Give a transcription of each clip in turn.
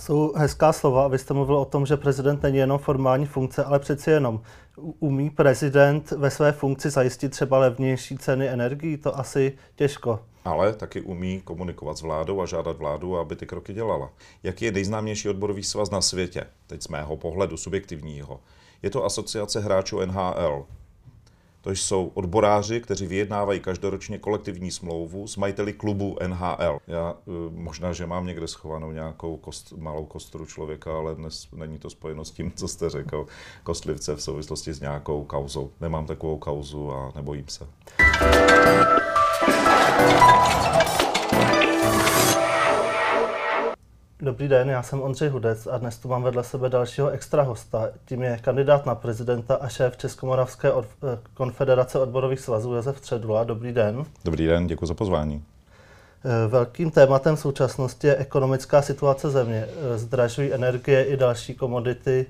Jsou hezká slova, abyste mluvil o tom, že prezident není jenom formální funkce, ale přeci jenom. Umí prezident ve své funkci zajistit třeba levnější ceny energií? To asi těžko. Ale taky umí komunikovat s vládou a žádat vládu, aby ty kroky dělala. Jaký je nejznámější odborový svaz na světě? Teď z mého pohledu subjektivního. Je to asociace hráčů NHL. To jsou odboráři, kteří vyjednávají každoročně kolektivní smlouvu s majiteli klubu NHL. Já eh, možná, že mám někde schovanou nějakou kost, malou kostru člověka, ale dnes není to spojeno s tím, co jste řekl, kostlivce v souvislosti s nějakou kauzou. Nemám takovou kauzu a nebojím se. Dobrý den, já jsem Ondřej Hudec a dnes tu mám vedle sebe dalšího extra hosta. Tím je kandidát na prezidenta a šéf Českomoravské od, eh, konfederace odborových svazů Josef Tředula. Dobrý den. Dobrý den, děkuji za pozvání. Eh, velkým tématem v současnosti je ekonomická situace země. Eh, zdražují energie i další komodity,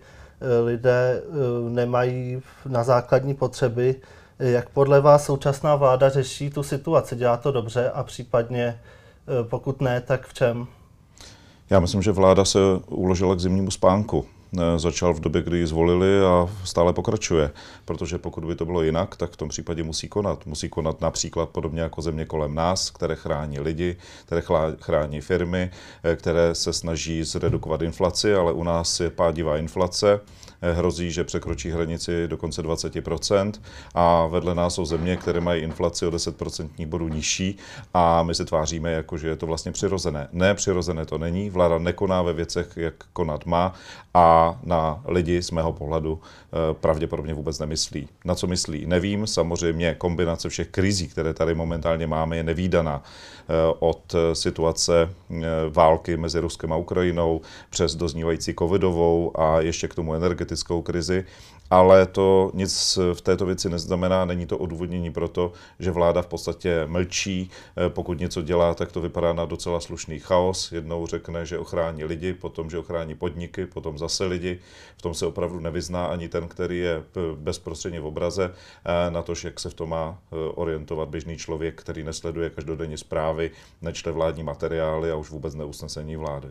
lidé nemají na základní potřeby. Jak podle vás současná vláda řeší tu situaci? Dělá to dobře a případně pokud ne, tak v čem? Já myslím, že vláda se uložila k zimnímu spánku. Eh, začal v době, kdy ji zvolili a stále pokračuje. Protože pokud by to bylo jinak, tak v tom případě musí konat. Musí konat například podobně jako země kolem nás, které chrání lidi, které chrání firmy, eh, které se snaží zredukovat inflaci, ale u nás je pádivá inflace Eh, hrozí, že překročí hranici dokonce 20% a vedle nás jsou země, které mají inflaci o 10% bodů nižší a my se tváříme, jako že je to vlastně přirozené. Ne, přirozené to není, vláda nekoná ve věcech, jak konat má a na lidi z mého pohledu eh, pravděpodobně vůbec nemyslí. Na co myslí? Nevím, samozřejmě kombinace všech krizí, které tady momentálně máme, je nevýdaná. Eh, od situace války mezi Ruskem a Ukrajinou přes doznívající covidovou a ještě k tomu energetickou krizi, ale to nic v této věci neznamená, není to odůvodnění pro to, že vláda v podstatě mlčí, eh, pokud něco dělá, tak to vypadá na docela slušný chaos. Jednou řekne, že ochrání lidi, potom, že ochrání podniky, potom zase lidi. V tom se opravdu nevyzná ani ten, který je eh, bezprostředně v obraze, eh, na to, jak se v tom má orientovat běžný člověk, který nesleduje každodenně zprávy, nečte vládní materiály a už vůbec neusnesení vlády.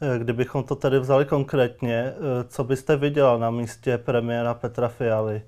Eh, kdybychom to tady vzali konkrétně, eh, co byste viděl na místě premiéra Petra Fialy?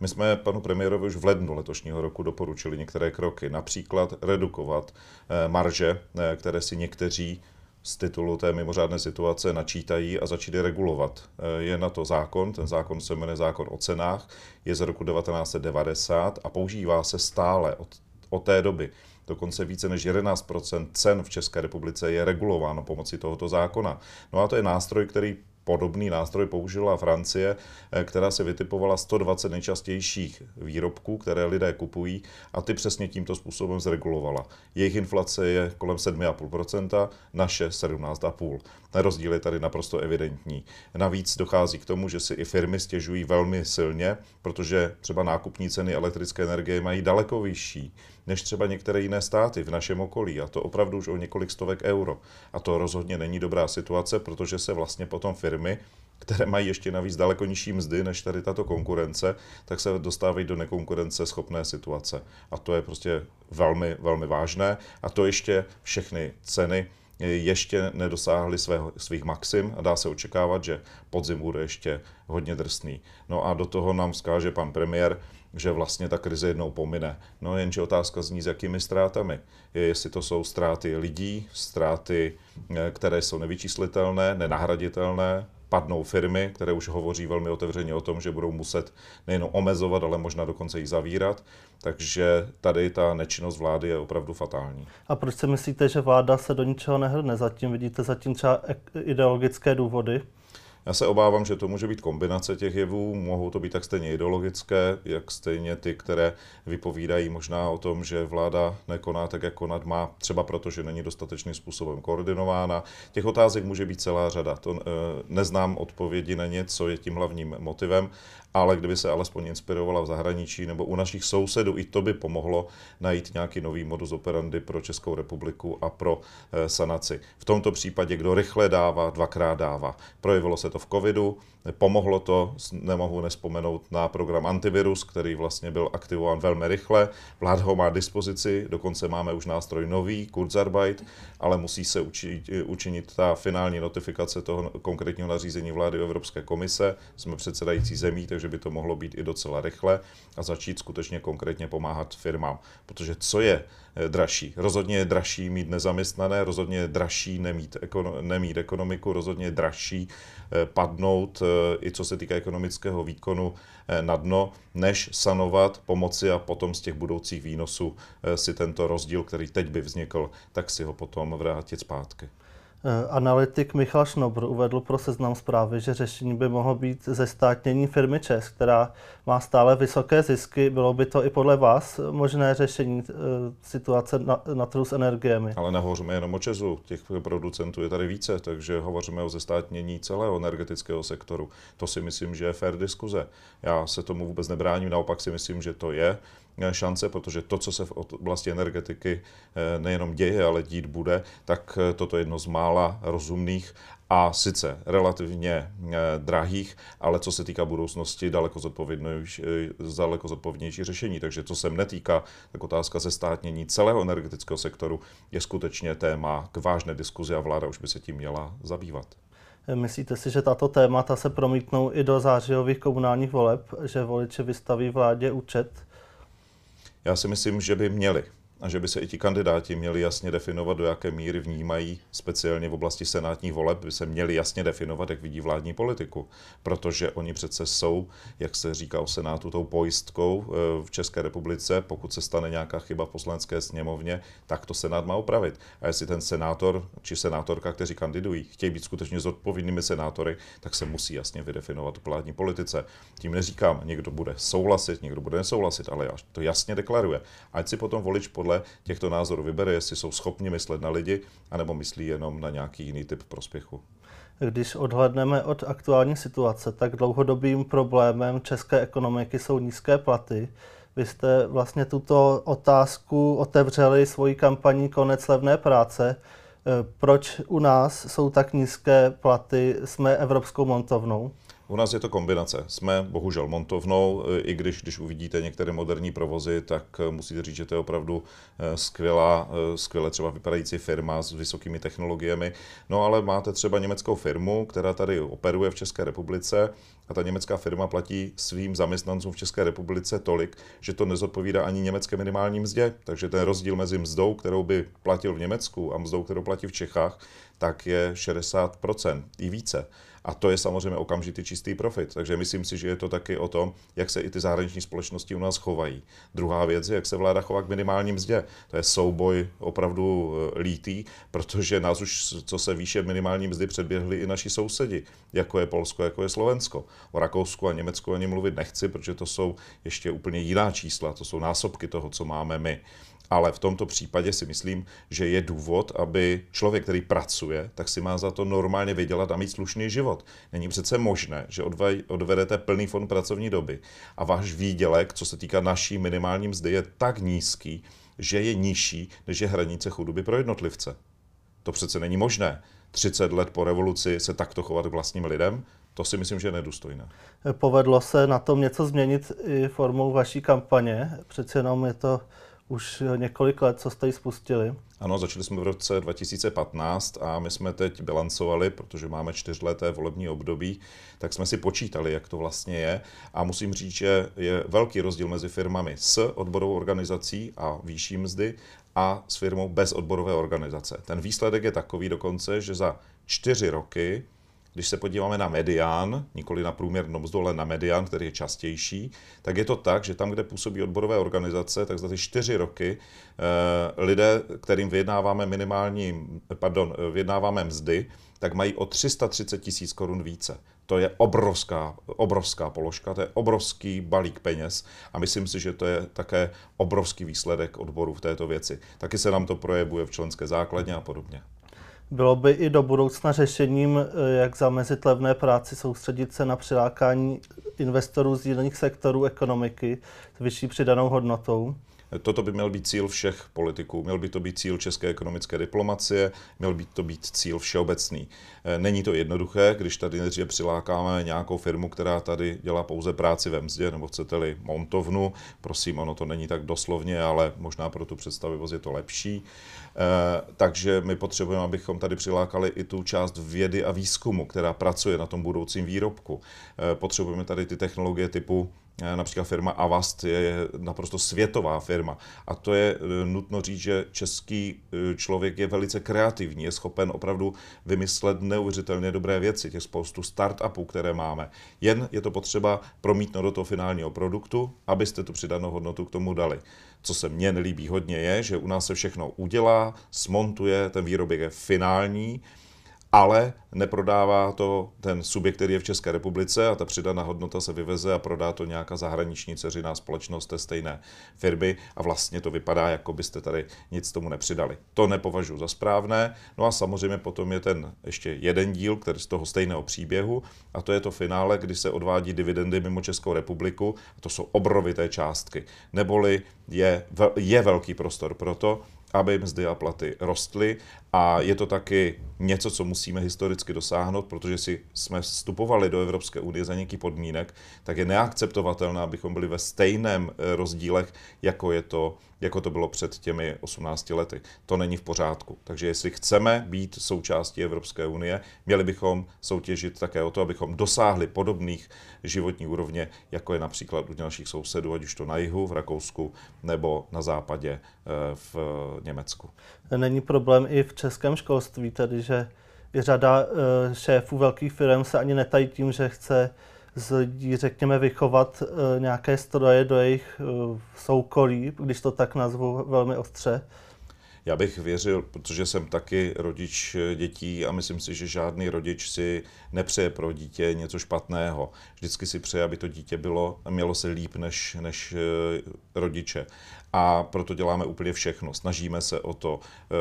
My jsme panu premiérovi už v lednu letošního roku doporučili některé kroky, například redukovat eh, marže, které si někteří z titulu té mimořádné situace načítají a začít je regulovat. Je na to zákon, ten zákon se jmenuje zákon o cenách, je z roku 1990 a používá se stále od, od té doby. Dokonce více než 11% cen v České republice je regulováno pomocí tohoto zákona. No a to je nástroj, který Podobný nástroj použila Francie, eh, která se vytipovala 120 nejčastějších výrobků, které lidé kupují a ty přesně tímto způsobem zregulovala. Jejich inflace je kolem 7,5%, naše 17,5%. Ten rozdíl je tady naprosto evidentní. Navíc dochází k tomu, že si i firmy stěžují velmi silně, protože třeba nákupní ceny elektrické energie mají daleko vyšší než třeba některé jiné státy v našem okolí. A to opravdu už o několik stovek euro. A to rozhodně není dobrá situace, protože se vlastně potom firmy, které mají ještě navíc daleko nižší mzdy než tady tato konkurence, tak se dostávají do nekonkurence schopné situace. A to je prostě velmi, velmi vážné. A to ještě všechny ceny ještě nedosáhly svého, svých maxim a dá se očekávat, že podzim bude ještě hodně drsný. No a do toho nám skáže pan premiér, že vlastně ta krize jednou pomine. No jenže otázka zní, s jakými ztrátami. Je, jestli to jsou ztráty lidí, ztráty, eh, které jsou nevyčíslitelné, nenahraditelné, padnou firmy, které už hovoří velmi otevřeně o tom, že budou muset nejen omezovat, ale možná dokonce i zavírat. Takže tady ta nečinnost vlády je opravdu fatální. A proč si myslíte, že vláda se do ničeho nehrne? Zatím vidíte zatím třeba ideologické důvody? Já se obávám, že to může být kombinace těch jevů, mohou to být tak stejně ideologické, jak stejně ty, které vypovídají možná o tom, že vláda nekoná tak, jak konat má, třeba proto, že není dostatečným způsobem koordinována. Těch otázek může být celá řada. To, e, neznám odpovědi na ně, co je tím hlavním motivem, ale kdyby se alespoň inspirovala v zahraničí nebo u našich sousedů, i to by pomohlo najít nějaký nový modus operandi pro Českou republiku a pro e, sanaci. V tomto případě, kdo rychle dává, dvakrát dává. Projevilo se to v covidu, pomohlo to, nemohu nespomenout na program Antivirus, který vlastně byl aktivován velmi rychle. Vláda ho má dispozici, dokonce máme už nástroj nový, Kurzarbeit, ale musí se učit, učinit ta finální notifikace toho konkrétního nařízení vlády Evropské komise. Jsme předsedající zemí, takže by to mohlo být i docela rychle a začít skutečně konkrétně pomáhat firmám. Protože co je eh, dražší? Rozhodně je dražší mít nezaměstnané, rozhodně je dražší nemít, nemít ekonomiku, rozhodně je dražší eh, padnout eh, i co se týká ekonomického výkonu na dno, než sanovat, pomoci a potom z těch budoucích výnosů si tento rozdíl, který teď by vznikl, tak si ho potom vrátit zpátky. Eh, analytik Michal Šnobr uvedl pro seznam zprávy, že řešení by mohlo být zestátnění firmy ČES, která má stále vysoké zisky. Bylo by to i podle vás možné řešení e, situace na, na trhu s energiemi? Ale nehovoříme jenom o ČESu, těch producentů je tady více, takže hovoříme o zestátnění celého energetického sektoru. To si myslím, že je fér diskuze. Já se tomu vůbec nebráním, naopak si myslím, že to je šance, protože to, co se v oblasti energetiky eh, nejenom děje, ale dít bude, tak eh, toto je jedno z mála rozumných a sice relativně eh, drahých, ale co se týká budoucnosti, daleko zodpovědnější, daleko zodpovědnější řešení. Takže co se mne týká, tak otázka ze státnění celého energetického sektoru je skutečně téma k vážné diskuzi a vláda už by se tím měla zabývat. Myslíte si, že tato témata se promítnou i do zářijových komunálních voleb, že voliči vystaví vládě účet? Já si myslím, že by měli a že by se i ti kandidáti měli jasně definovat, do jaké míry vnímají, speciálně v oblasti senátních voleb, by se měli jasně definovat, jak vidí vládní politiku. Protože oni přece jsou, jak se říká o Senátu, tou pojistkou eh, v České republice. Pokud se stane nějaká chyba v poslanecké sněmovně, tak to Senát má opravit. A jestli ten senátor či senátorka, kteří kandidují, chtějí být skutečně zodpovědnými senátory, tak se musí jasně vydefinovat v vládní politice. Tím neříkám, někdo bude souhlasit, někdo bude nesouhlasit, ale to jasně deklaruje. Ať si potom volič podle podle těchto názorů vybere, jestli jsou schopni myslet na lidi, anebo myslí jenom na nějaký jiný typ prospěchu. Když odhledneme od aktuální situace, tak dlouhodobým problémem české ekonomiky jsou nízké platy. Vy jste vlastně tuto otázku otevřeli svojí kampaní Konec levné práce. Proč u nás jsou tak nízké platy? Jsme evropskou montovnou? U nás je to kombinace. Jsme bohužel montovnou, i když, když uvidíte některé moderní provozy, tak eh, musíte říct, že to je opravdu eh, skvělá, eh, skvěle třeba vypadající firma s vysokými technologiemi. No ale máte třeba německou firmu, která tady operuje v České republice a ta německá firma platí svým zaměstnancům v České republice tolik, že to nezodpovídá ani německé minimální mzdě. Takže ten rozdíl mezi mzdou, kterou by platil v Německu a mzdou, kterou platí v Čechách, tak je 60% i více. A to je samozřejmě okamžitý čistý profit. Takže myslím si, že je to taky o tom, jak se i ty zahraniční společnosti u nás chovají. Druhá věc je, jak se vláda chová k minimálním mzdě. To je souboj opravdu eh, lítý, protože nás už, co se výše minimální mzdy, předběhli i naši sousedi, jako je Polsko, jako je Slovensko. O Rakousku a Německu ani mluvit nechci, protože to jsou ještě úplně jiná čísla, to jsou násobky toho, co máme my. Ale v tomto případě si myslím, že je důvod, aby člověk, který pracuje, tak si má za to normálně vydělat a mít slušný život. Není přece možné, že odvedete plný fond pracovní doby a váš výdělek, co se týká naší minimální mzdy, je tak nízký, že je nižší, než je hranice chudoby pro jednotlivce. To přece není možné. 30 let po revoluci se takto chovat k vlastním lidem, to si myslím, že je nedůstojné. Povedlo se na tom něco změnit i formou vaší kampaně? Přece jenom je to už několik let, co jste ji spustili. Ano, začali jsme v roce 2015 a my jsme teď bilancovali, protože máme čtyřleté volební období, tak jsme si počítali, jak to vlastně je. A musím říct, že je velký rozdíl mezi firmami s odborovou organizací a výšší mzdy a s firmou bez odborové organizace. Ten výsledek je takový dokonce, že za čtyři roky když se podíváme na medián, nikoli na průměrnou mzdu, ale na medián, který je častější, tak je to tak, že tam, kde působí odborové organizace, tak za ty čtyři roky eh, lidé, kterým vyjednáváme minimální, pardon, vyjednáváme mzdy, tak mají o 330 tisíc korun více. To je obrovská, obrovská položka, to je obrovský balík peněz a myslím si, že to je také obrovský výsledek odboru v této věci. Taky se nám to projevuje v členské základně a podobně. Bylo by i do budoucna řešením, eh, jak zamezit levné práci, soustředit se na přilákání investorů z jiných sektorů ekonomiky s vyšší přidanou hodnotou? Toto by měl být cíl všech politiků, měl by to být cíl české ekonomické diplomacie, měl by to být cíl všeobecný. Eh, není to jednoduché, když tady nejdříve přilákáme nějakou firmu, která tady dělá pouze práci ve mzdě, nebo chcete-li montovnu, prosím, ono to není tak doslovně, ale možná pro tu představivost je to lepší. Eh, takže my potřebujeme, abychom tady přilákali i tu část vědy a výzkumu, která pracuje na tom budoucím výrobku. Eh, potřebujeme tady ty technologie typu například firma Avast je naprosto světová firma. A to je eh, nutno říct, že český eh, člověk je velice kreativní, je schopen opravdu vymyslet neuvěřitelně dobré věci, těch spoustu startupů, které máme. Jen je to potřeba promítnout do toho finálního produktu, abyste tu přidanou hodnotu k tomu dali. Co se mně nelíbí hodně je, že u nás se všechno udělá, smontuje, ten výrobek je finální, ale neprodává to ten subjekt, který je v České republice a ta přidaná hodnota se vyveze a prodá to nějaká zahraniční ceřiná společnost té stejné firmy a vlastně to vypadá, jako byste tady nic tomu nepřidali. To nepovažuji za správné. No a samozřejmě potom je ten ještě jeden díl, který z toho stejného příběhu a to je to finále, kdy se odvádí dividendy mimo Českou republiku. A to jsou obrovité částky. Neboli je, je velký prostor pro to, aby mzdy a platy rostly a je to taky něco, co musíme historicky dosáhnout, protože si jsme vstupovali do Evropské unie za nějaký podmínek, tak je neakceptovatelné, abychom byli ve stejném eh, rozdílech, jako, je to, jako to bylo před těmi 18 lety. To není v pořádku. Takže jestli chceme být součástí Evropské unie, měli bychom soutěžit také o to, abychom dosáhli podobných životní úrovně, jako je například u našich sousedů, ať už to na jihu, v Rakousku, nebo na západě eh, v Německu. Není problém i v českém školství, tedy že řada eh, šéfů velkých firm se ani netají tím, že chce z lidí, řekněme, vychovat eh, nějaké stroje do jejich eh, soukolí, když to tak nazvu velmi ostře. Já bych věřil, protože jsem taky rodič dětí a myslím si, že žádný rodič si nepřeje pro dítě něco špatného. Vždycky si přeje, aby to dítě bylo, mělo se líp než, než rodiče a proto děláme úplně všechno. Snažíme se o to, eh,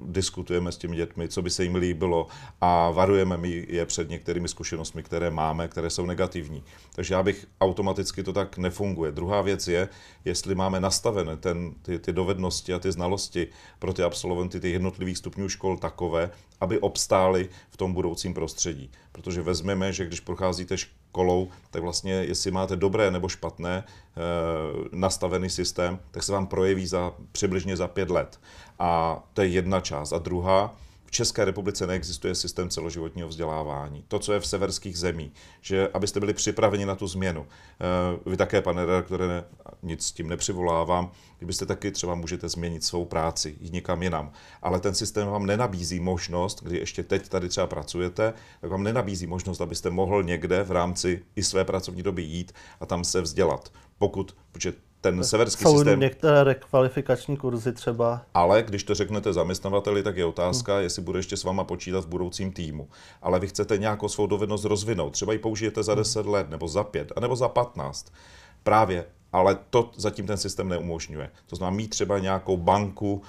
diskutujeme s těmi dětmi, co by se jim líbilo a varujeme je před některými zkušenostmi, které máme, které jsou negativní. Takže já bych automaticky to tak nefunguje. Druhá věc je, jestli máme nastavené ten, ty, ty dovednosti a ty znalosti pro ty absolventy těch jednotlivých stupňů škol takové, aby obstáli v tom budoucím prostředí. Protože vezmeme, že když procházíte školou, tak vlastně jestli máte dobré nebo špatné e, nastavený systém, tak se vám projeví za přibližně za pět let. A to je jedna část. A druhá, v České republice neexistuje systém celoživotního vzdělávání. To, co je v severských zemích, že abyste byli připraveni na tu změnu. Eh, vy také, pane redaktore, nic s tím nepřivolávám, kdybyste taky třeba můžete změnit svou práci, jít někam jinam. Ale ten systém vám nenabízí možnost, kdy ještě teď tady třeba pracujete, tak vám nenabízí možnost, abyste mohl někde v rámci i své pracovní doby jít a tam se vzdělat. Pokud, protože ten severský Jsou systém... některé rekvalifikační kurzy třeba. Ale když to řeknete zaměstnavateli, tak je otázka, hmm. jestli bude ještě s váma počítat v budoucím týmu. Ale vy chcete nějakou svou dovednost rozvinout. Třeba ji použijete za 10 hmm. let, nebo za 5, nebo za 15. Právě ale to zatím ten systém neumožňuje. To znamená mít třeba nějakou banku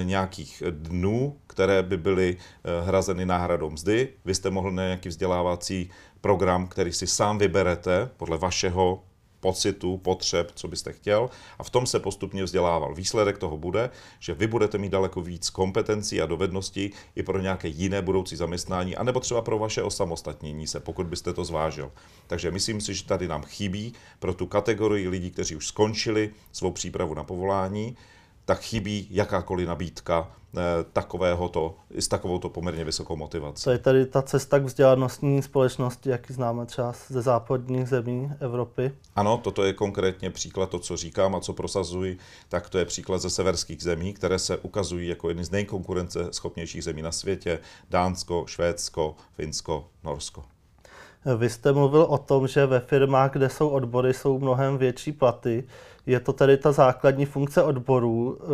e, nějakých dnů, které by byly e, hrazeny náhradou mzdy. Vy jste mohli na nějaký vzdělávací program, který si sám vyberete podle vašeho pocitů, potřeb, co byste chtěl a v tom se postupně vzdělával. Výsledek toho bude, že vy budete mít daleko víc kompetencí a dovedností i pro nějaké jiné budoucí zaměstnání, anebo třeba pro vaše osamostatnění se, pokud byste to zvážil. Takže myslím si, že tady nám chybí pro tu kategorii lidí, kteří už skončili svou přípravu na povolání, tak chybí jakákoliv nabídka eh, takovéhoto, s takovouto poměrně vysokou motivací. To je tady ta cesta k vzdělanostní společnosti, jaký známe třeba ze západních zemí Evropy. Ano, toto je konkrétně příklad to, co říkám a co prosazuji, tak to je příklad ze severských zemí, které se ukazují jako jedny z nejkonkurenceschopnějších zemí na světě. Dánsko, Švédsko, Finsko, Norsko. Vy jste mluvil o tom, že ve firmách, kde jsou odbory, jsou mnohem větší platy. Je to tedy ta základní funkce odborů e,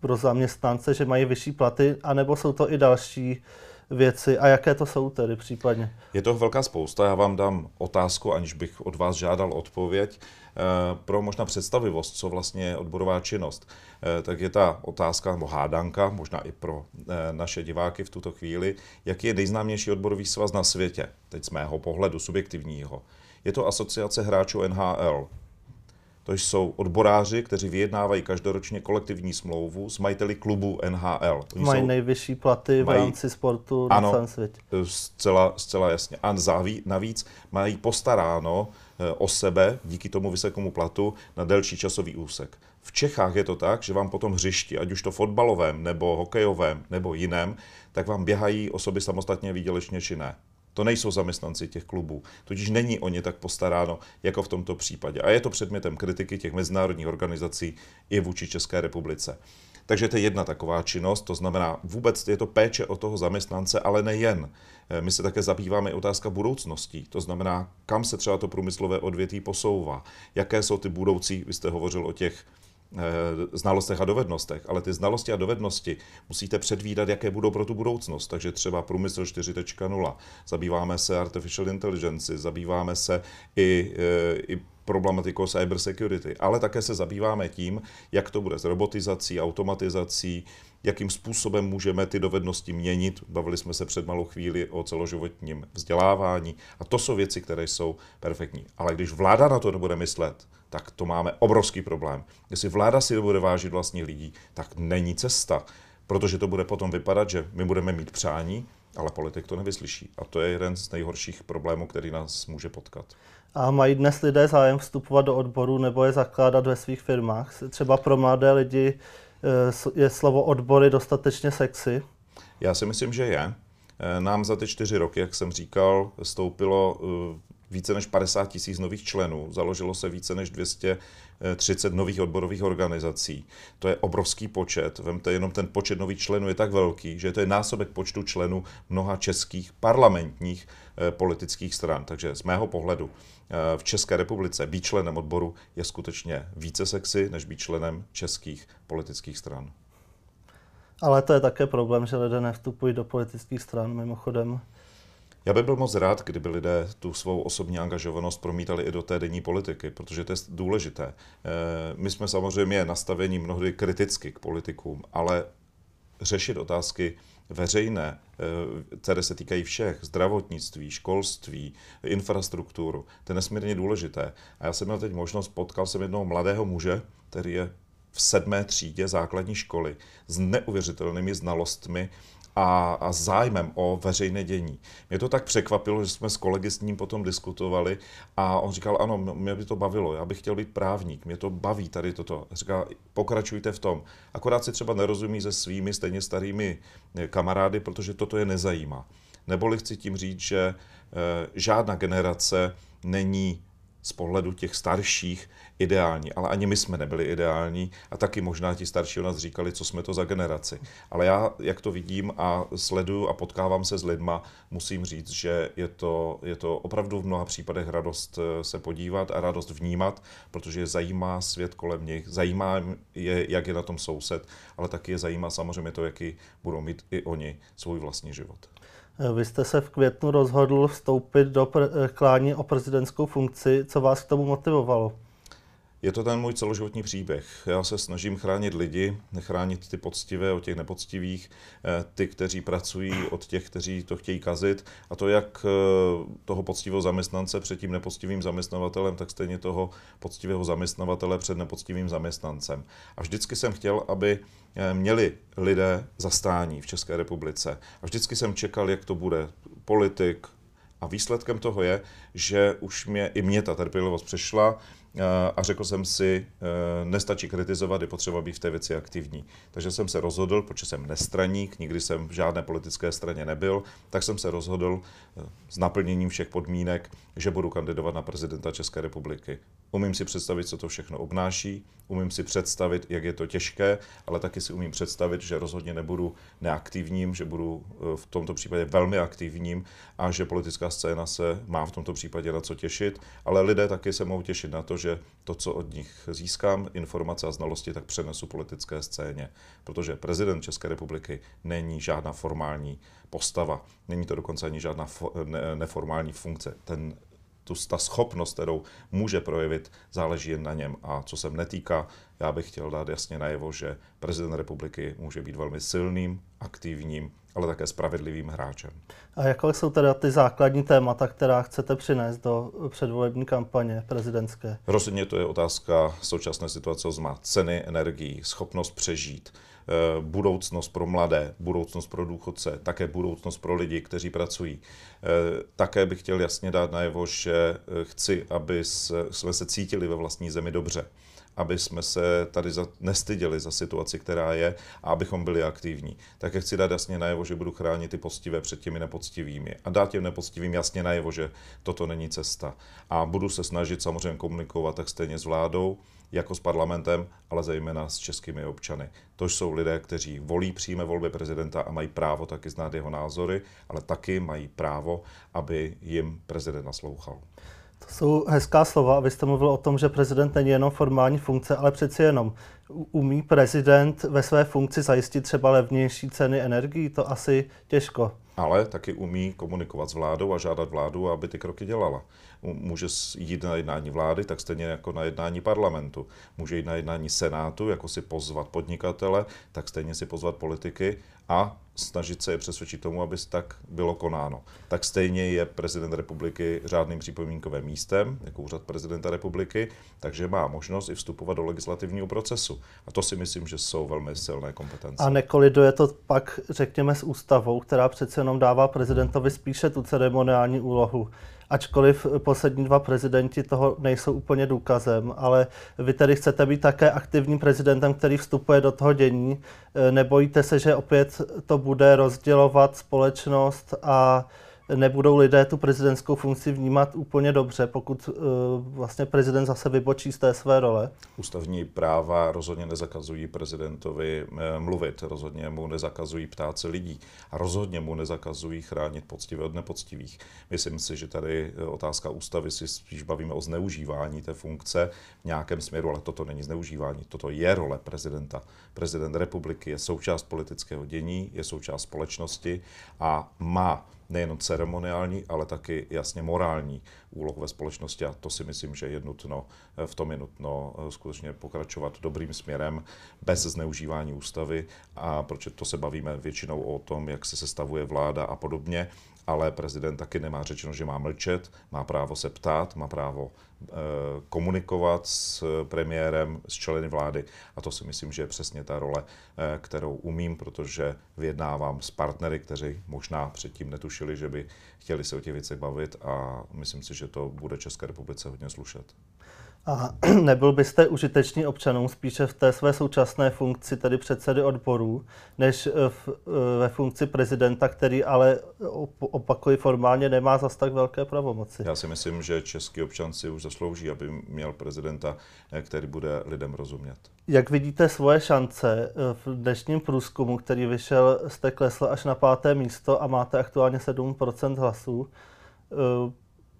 pro zaměstnance, že mají vyšší platy, anebo jsou to i další věci a jaké to jsou tedy případně? Je to velká spousta, já vám dám otázku, aniž bych od vás žádal odpověď. Eh, pro možná představivost, co vlastně je odborová činnost, eh, tak je ta otázka nebo hádanka, možná i pro eh, naše diváky v tuto chvíli, jaký je nejznámější odborový svaz na světě, teď z mého pohledu subjektivního. Je to asociace hráčů NHL. To jsou odboráři, kteří vyjednávají každoročně kolektivní smlouvu s majiteli klubu NHL. Oni mají jsou, nejvyšší platy mají, v rámci sportu ano, na celém světě. Zcela, zcela jasně. A záví, navíc mají postaráno eh, o sebe díky tomu vysokému platu na delší časový úsek. V Čechách je to tak, že vám potom hřišti, ať už to fotbalovém, nebo hokejovém, nebo jiném, tak vám běhají osoby samostatně výdělečně činné. To nejsou zaměstnanci těch klubů, tudíž není o ně tak postaráno, jako v tomto případě. A je to předmětem kritiky těch mezinárodních organizací i vůči České republice. Takže to je jedna taková činnost, to znamená vůbec je to péče o toho zaměstnance, ale nejen. Eh, my se také zabýváme otázka budoucností, to znamená, kam se třeba to průmyslové odvětví posouvá, jaké jsou ty budoucí, vy jste hovořil o těch znalostech a dovednostech, ale ty znalosti a dovednosti musíte předvídat, jaké budou pro tu budoucnost. Takže třeba průmysl 4.0, zabýváme se artificial intelligence, zabýváme se i, eh, i problematikou cyber security, ale také se zabýváme tím, jak to bude s robotizací, automatizací, jakým způsobem můžeme ty dovednosti měnit. Bavili jsme se před malou chvíli o celoživotním vzdělávání a to jsou věci, které jsou perfektní. Ale když vláda na to nebude myslet, tak to máme obrovský problém. Jestli vláda si bude vážit vlastních lidí, tak není cesta, protože to bude potom vypadat, že my budeme mít přání, ale politik to nevyslyší. A to je jeden z nejhorších problémů, který nás může potkat. A mají dnes lidé zájem vstupovat do odboru nebo je zakládat ve svých firmách? Třeba pro mladé lidi je slovo odbory dostatečně sexy? Já si myslím, že je. Eh, nám za ty čtyři roky, jak jsem říkal, stoupilo eh, více než 50 tisíc nových členů, založilo se více než 230 nových odborových organizací. To je obrovský počet. Vemte, jenom ten počet nových členů je tak velký, že to je násobek počtu členů mnoha českých parlamentních eh, politických stran. Takže z mého pohledu eh, v České republice být členem odboru je skutečně více sexy, než být členem českých politických stran. Ale to je také problém, že lidé nevstupují do politických stran mimochodem. Já bych byl moc rád, kdyby lidé tu svou osobní angažovanost promítali i do té denní politiky, protože to je důležité. Eh, my jsme samozřejmě nastavení mnohdy kriticky k politikům, ale řešit otázky veřejné, eh, které se týkají všech, zdravotnictví, školství, infrastrukturu, to je nesmírně důležité. A já jsem měl teď možnost, potkal jsem jednoho mladého muže, který je v sedmé třídě základní školy s neuvěřitelnými znalostmi a, a zájmem o veřejné dění. Mě to tak překvapilo, že jsme s kolegy s ním potom diskutovali a on říkal, ano, mě by to bavilo, já bych chtěl být právník, mě to baví tady toto. Říkal, pokračujte v tom. Akorát si třeba nerozumí se svými stejně starými eh, kamarády, protože toto je nezajímá. Neboli chci tím říct, že e, žádná generace není z pohledu těch starších ideální, ale ani my jsme nebyli ideální a taky možná ti starší o nás říkali, co jsme to za generaci. Ale já, jak to vidím a sleduju a potkávám se s lidma, musím říct, že je to, je to opravdu v mnoha případech radost eh, se podívat a radost vnímat, protože je zajímá svět kolem nich, zajímá je, jak je na tom soused, ale taky je zajímá samozřejmě to, jaký budou mít i oni svůj vlastní život. Vy jste se v květnu rozhodl vstoupit do klání o prezidentskou funkci. Co vás k tomu motivovalo? Je to ten můj celoživotní příběh. Já se snažím chránit lidi, nechránit ty poctivé od těch nepoctivých, eh, ty, kteří pracují od těch, kteří to chtějí kazit. A to jak eh, toho poctivého zaměstnance před tím nepoctivým zaměstnavatelem, tak stejně toho poctivého zaměstnavatele před nepoctivým zaměstnancem. A vždycky jsem chtěl, aby eh, měli lidé zastání v České republice. A vždycky jsem čekal, jak to bude. Politik, a výsledkem toho je, že už mě, i mě ta trpělivost přešla, a řekl jsem si, eh, nestačí kritizovat, je potřeba být v té věci aktivní. Takže jsem se rozhodl, protože jsem nestraník, nikdy jsem v žádné politické straně nebyl, tak jsem se rozhodl eh, s naplněním všech podmínek, že budu kandidovat na prezidenta České republiky. Umím si představit, co to všechno obnáší, umím si představit, jak je to těžké, ale taky si umím představit, že rozhodně nebudu neaktivním, že budu v tomto případě velmi aktivním a že politická scéna se má v tomto případě na co těšit, ale lidé taky se mohou těšit na to, že to, co od nich získám, informace a znalosti, tak přenesu politické scéně. Protože prezident České republiky není žádná formální postava, není to dokonce ani žádná neformální funkce. Ten tu, ta schopnost, kterou může projevit, záleží jen na něm. A co se netýká, já bych chtěl dát jasně najevo, že prezident republiky může být velmi silným, aktivním ale také spravedlivým hráčem. A jaké jsou teda ty základní témata, která chcete přinést do předvolební kampaně prezidentské? Rozhodně to je otázka současné situace, má ceny energií, schopnost přežít, budoucnost pro mladé, budoucnost pro důchodce, také budoucnost pro lidi, kteří pracují. Eh, také bych chtěl jasně dát najevo, že chci, aby jsme se cítili ve vlastní zemi dobře aby jsme se tady nestyděli za situaci, která je a abychom byli aktivní. Také chci dát jasně najevo, že budu chránit ty poctivé před těmi nepoctivými a dát těm nepoctivým jasně najevo, že toto není cesta. A budu se snažit samozřejmě komunikovat tak stejně s vládou, jako s parlamentem, ale zejména s českými občany. To jsou lidé, kteří volí přímé volby prezidenta a mají právo taky znát jeho názory, ale taky mají právo, aby jim prezident naslouchal. To jsou hezká slova. Vy jste mluvil o tom, že prezident není jenom formální funkce, ale přeci jenom umí prezident ve své funkci zajistit třeba levnější ceny energií? To asi těžko. Ale taky umí komunikovat s vládou a žádat vládu, aby ty kroky dělala. Může jít na jednání vlády, tak stejně jako na jednání parlamentu. Může jít na jednání senátu, jako si pozvat podnikatele, tak stejně si pozvat politiky a snažit se je přesvědčit tomu, aby tak bylo konáno. Tak stejně je prezident republiky řádným připomínkovým místem, jako úřad prezidenta republiky, takže má možnost i vstupovat do legislativního procesu. A to si myslím, že jsou velmi silné kompetence. A nekoliduje to pak, řekněme, s ústavou, která přece jenom dává prezidentovi spíše tu ceremoniální úlohu ačkoliv poslední dva prezidenti toho nejsou úplně důkazem, ale vy tedy chcete být také aktivním prezidentem, který vstupuje do toho dění. Nebojíte se, že opět to bude rozdělovat společnost a nebudou lidé tu prezidentskou funkci vnímat úplně dobře, pokud uh, vlastně prezident zase vybočí z té své role? Ústavní práva rozhodně nezakazují prezidentovi eh, mluvit, rozhodně mu nezakazují ptát se lidí a rozhodně mu nezakazují chránit poctivé od nepoctivých. Myslím si, že tady eh, otázka ústavy si spíš bavíme o zneužívání té funkce v nějakém směru, ale toto není zneužívání, toto je role prezidenta. Prezident republiky je součást politického dění, je součást společnosti a má nejen ceremoniální, ale taky jasně morální úlohu ve společnosti. A to si myslím, že je nutno, v tom je nutno eh, skutečně pokračovat dobrým směrem bez zneužívání ústavy. A proč to se bavíme většinou o tom, jak se sestavuje vláda a podobně, ale prezident taky nemá řečeno, že má mlčet, má právo se ptát, má právo eh, komunikovat s premiérem, s členy vlády a to si myslím, že je přesně ta role, eh, kterou umím, protože vyjednávám s partnery, kteří možná předtím netušili, že by chtěli se o těch věcech bavit a myslím si, že to bude České republice hodně slušet. A nebyl byste užitečný občanům spíše v té své současné funkci, tedy předsedy odborů, než eh, v, eh, ve funkci prezidenta, který ale opakuji formálně nemá zas tak velké pravomoci? Já si myslím, že český občan si už zaslouží, aby měl prezidenta, eh, který bude lidem rozumět. Jak vidíte svoje šance v dnešním průzkumu, který vyšel, jste klesl až na páté místo a máte aktuálně 7% hlasů.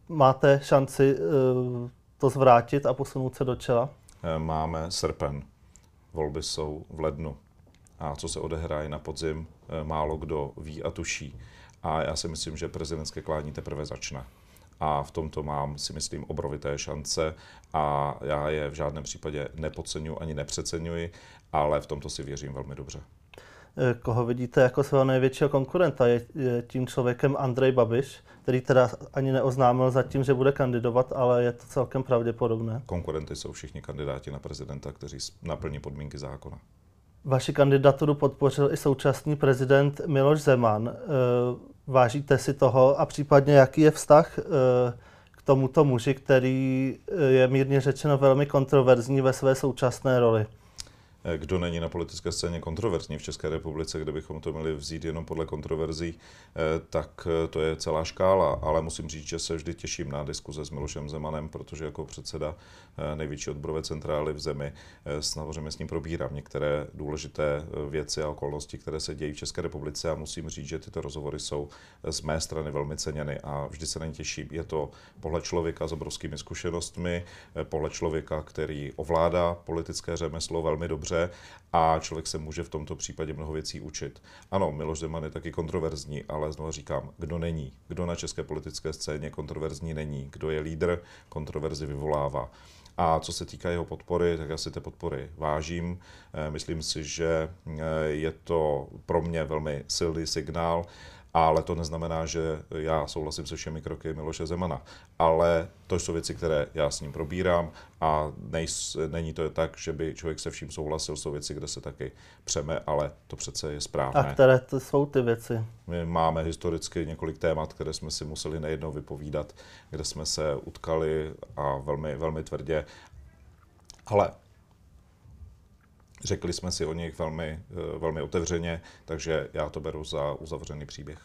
Máte šanci to zvrátit a posunout se do čela? Eh, máme srpen. Volby jsou v lednu. A co se odehraje na podzim, eh, málo kdo ví a tuší. A já si myslím, že prezidentské klání teprve začne. A v tomto mám, si myslím, obrovité šance a já je v žádném případě nepodceňuji ani nepřeceňuji, ale v tomto si věřím velmi dobře. Eh, koho vidíte jako svého největšího konkurenta? Je, je tím člověkem Andrej Babiš, který teda ani neoznámil zatím, že bude kandidovat, ale je to celkem pravděpodobné. Konkurenty jsou všichni kandidáti na prezidenta, kteří naplní podmínky zákona. Vaši kandidaturu podpořil i současný prezident Miloš Zeman. Eh, vážíte si toho a případně jaký je vztah eh, k tomuto muži, který je mírně řečeno velmi kontroverzní ve své současné roli? Eh, kdo není na politické scéně kontroverzní v České republice, kde bychom to měli vzít jenom podle kontroverzí, eh, tak eh, to je celá škála. Ale musím říct, že se vždy těším na diskuze s Milošem Zemanem, protože jako předseda největší odborové centrály v zemi samozřejmě s ním probírám některé důležité věci a okolnosti, které se dějí v České republice a musím říct, že tyto rozhovory jsou z mé strany velmi ceněny a vždy se na ně těším. Je to pohled člověka s obrovskými zkušenostmi, pohled člověka, který ovládá politické řemeslo velmi dobře, dobře a člověk se může v tomto případě mnoho věcí učit. Ano, Miloš Zeman je taky kontroverzní, ale znovu říkám, kdo není, kdo na české politické scéně kontroverzní není, kdo je lídr, kontroverzi vyvolává. A co se týká jeho podpory, tak já si té podpory vážím. Myslím si, že je to pro mě velmi silný signál ale to neznamená, že já souhlasím se všemi kroky Miloše Zemana. Ale to jsou věci, které já s ním probírám a nejs, není to tak, že by člověk se vším souhlasil, jsou věci, kde se taky přeme, ale to přece je správné. A které to jsou ty věci? My máme historicky několik témat, které jsme si museli nejednou vypovídat, kde jsme se utkali a velmi, velmi tvrdě. Ale Řekli jsme si o nich velmi, eh, velmi otevřeně, takže já to beru za uzavřený příběh.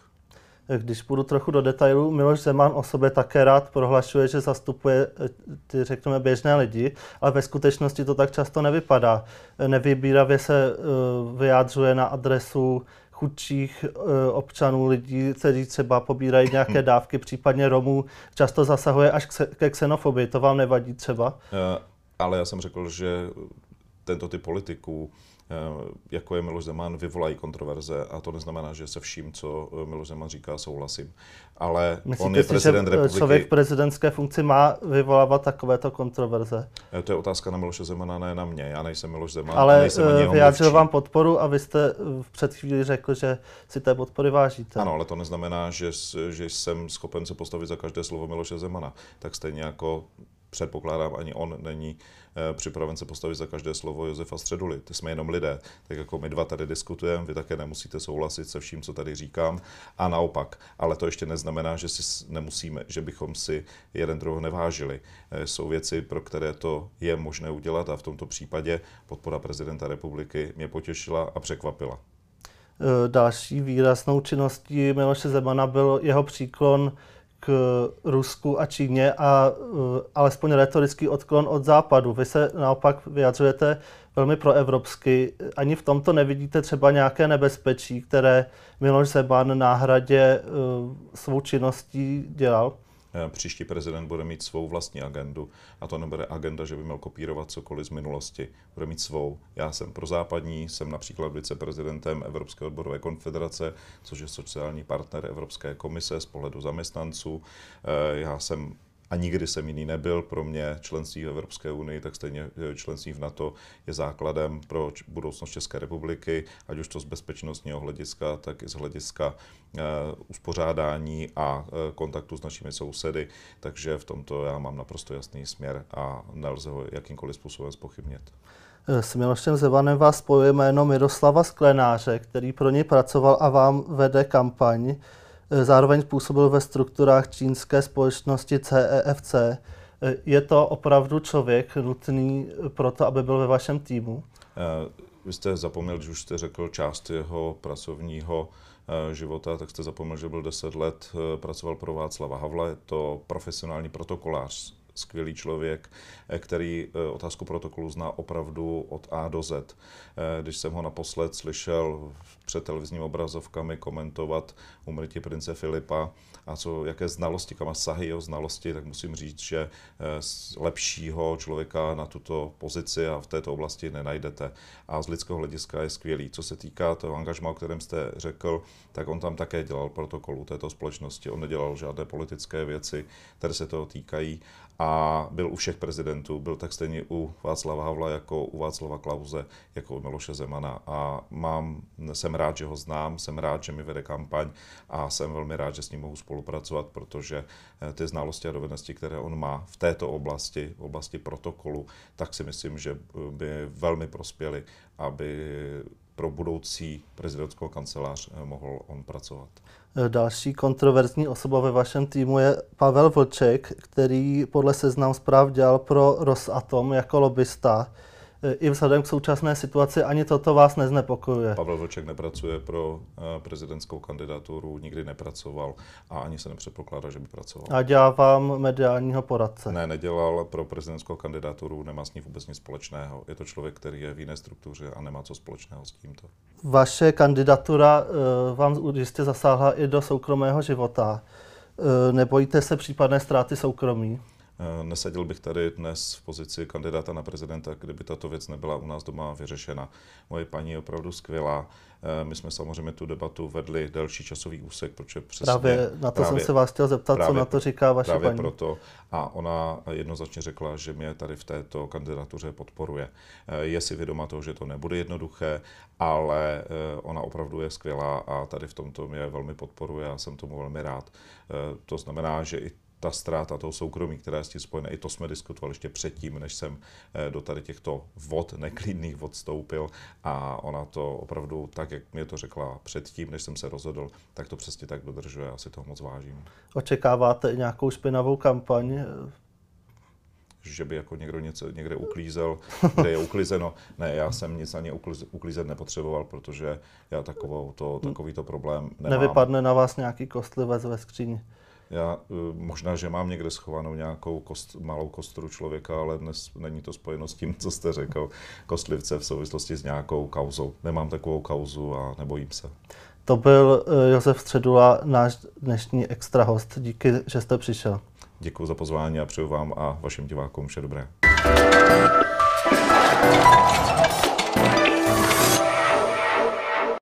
Když půjdu trochu do detailů, Miloš Zeman o sobě také rád prohlašuje, že zastupuje eh, ty, řekněme, běžné lidi, ale ve skutečnosti to tak často nevypadá. Nevybíravě se vyjádřuje na adresu chudších občanů, lidí, kteří třeba pobírají nějaké dávky, případně Romů, často zasahuje až ke xenofobii. To vám nevadí třeba? Ale já jsem řekl, že tento typ politiků, eh, jako je Miloš Zeman, vyvolají kontroverze a to neznamená, že se vším, co eh, Miloš Zeman říká, souhlasím. Ale Myslíte on je prezident si, že republiky. člověk v prezidentské funkci má vyvolávat takovéto kontroverze? Eh, to je otázka na Miloše Zemana, ne na mě. Já nejsem Miloš Zeman. Ale nejsem vyjádřil vám podporu a vy jste před chvíli řekl, že si té podpory vážíte. Ano, ale to neznamená, že, že jsem schopen se postavit za každé slovo Miloše Zemana. Tak stejně jako předpokládám, ani on není eh, připraven se postavit za každé slovo Josefa Středuly. Ty jsme jenom lidé. Tak jako my dva tady diskutujeme, vy také nemusíte souhlasit se vším, co tady říkám. A naopak. Ale to ještě neznamená, že si nemusíme, že bychom si jeden druhého nevážili. Eh, jsou věci, pro které to je možné udělat a v tomto případě podpora prezidenta republiky mě potěšila a překvapila. Eh, další výraznou činností Miloše Zemana byl jeho příklon k Rusku a Číně a uh, alespoň retorický odklon od západu. Vy se naopak vyjadřujete velmi proevropsky. Ani v tomto nevidíte třeba nějaké nebezpečí, které Miloš Zeman na hradě uh, svou činností dělal? Eh, příští prezident bude mít svou vlastní agendu a to nebude agenda, že by měl kopírovat cokoliv z minulosti. Bude mít svou. Já jsem pro západní, jsem například viceprezidentem Evropské odborové konfederace, což je sociální partner Evropské komise z pohledu zaměstnanců. Eh, já jsem a nikdy jsem jiný nebyl. Pro mě členství v Evropské unii, tak stejně eh, členství v NATO je základem pro budoucnost České republiky, ať už to z bezpečnostního hlediska, tak i z hlediska uh, uspořádání a uh, kontaktu s našimi sousedy. Takže v tomto já mám naprosto jasný směr a nelze ho jakýmkoliv způsobem spochybnit. S Milošem Zevanem vás spojuje jméno Miroslava Sklenáře, který pro něj pracoval a vám vede kampaň. Eh, zároveň působil ve strukturách čínské společnosti CEFC. Eh, je to opravdu člověk nutný pro to, aby byl ve vašem týmu? Eh, vy jste zapomněl, když už jste řekl část jeho pracovního života, tak jste zapomněl, že byl 10 let, pracoval pro Václava Havla, je to profesionální protokolář skvělý člověk, eh, který eh, otázku protokolu zná opravdu od A do Z. Eh, když jsem ho naposled slyšel před televizním obrazovkami komentovat umrtí prince Filipa a co, jaké znalosti, kam sahy jeho znalosti, tak musím říct, že lepšího člověka na tuto pozici a v této oblasti nenajdete. A z lidského hlediska je skvělý. Co se týká toho angažma, o kterém jste řekl, tak on tam také dělal protokolu této společnosti. On nedělal žádné politické věci, které se toho týkají byl u všech prezidentů. Byl tak stejně u Václava Havla, jako u Václava Klauze, jako u Miloše Zemana. A mám, jsem rád, že ho znám, jsem rád, že mi vede kampaň a jsem velmi rád, že s ním mohu spolupracovat, protože eh, ty znalosti a dovednosti, které on má v této oblasti, v oblasti protokolu, tak si myslím, že by velmi prospěly, aby pro budoucí prezidentskou kancelář eh, mohl on pracovat. Další kontroverzní osoba ve vašem týmu je Pavel Vlček, který podle seznam zpráv dělal pro Rosatom jako lobbysta i vzhledem k současné situaci ani toto vás neznepokojuje. Pavel Vlček nepracuje pro eh, prezidentskou kandidaturu, nikdy nepracoval a ani se nepředpokládá, že by pracoval. A dělá vám mediálního poradce? Ne, nedělal pro prezidentskou kandidaturu, nemá s ní vůbec nic společného. Je to člověk, který je v jiné struktuře a nemá co společného s tímto. Vaše kandidatura uh, vám jistě zasáhla i do soukromého života. Uh, nebojíte se případné ztráty soukromí? Eh, neseděl bych tady dnes v pozici kandidáta na prezidenta, kdyby tato věc nebyla u nás doma vyřešena. Moje paní je opravdu skvělá. Eh, my jsme samozřejmě tu debatu vedli delší časový úsek, protože přesně... Právě na to právě, jsem se vás chtěl zeptat, co na to říká vaše právě paní. proto. A ona jednoznačně řekla, že mě tady v této kandidatuře podporuje. Eh, je si vědoma toho, že to nebude jednoduché, ale ona opravdu je skvělá a tady v tomto mě velmi podporuje a jsem tomu velmi rád. To znamená, že i ta ztráta toho soukromí, která je s tím spojená, i to jsme diskutovali ještě předtím, než jsem eh, do tady těchto vod, neklidných vod stoupil a ona to opravdu, tak jak mě to řekla předtím, než jsem se rozhodl, tak to přesně tak dodržuje, asi toho moc vážím. Očekáváte nějakou špinavou kampaň? že by jako někdo něco někde uklízel, kde je uklizeno. Ne, já jsem nic ani uklízet nepotřeboval, protože já takovou to, takovýto problém nemám. Nevypadne na vás nějaký kostlivec ve skříni? Já eh, možná, že mám někde schovanou nějakou kost, malou kostru člověka, ale dnes není to spojeno s tím, co jste řekl, kostlivce v souvislosti s nějakou kauzou. Nemám takovou kauzu a nebojím se. To byl eh, Josef Středula, náš dnešní extra host. Díky, že jste přišel. Děkuji za pozvání a přeju vám a vašim divákům vše dobré.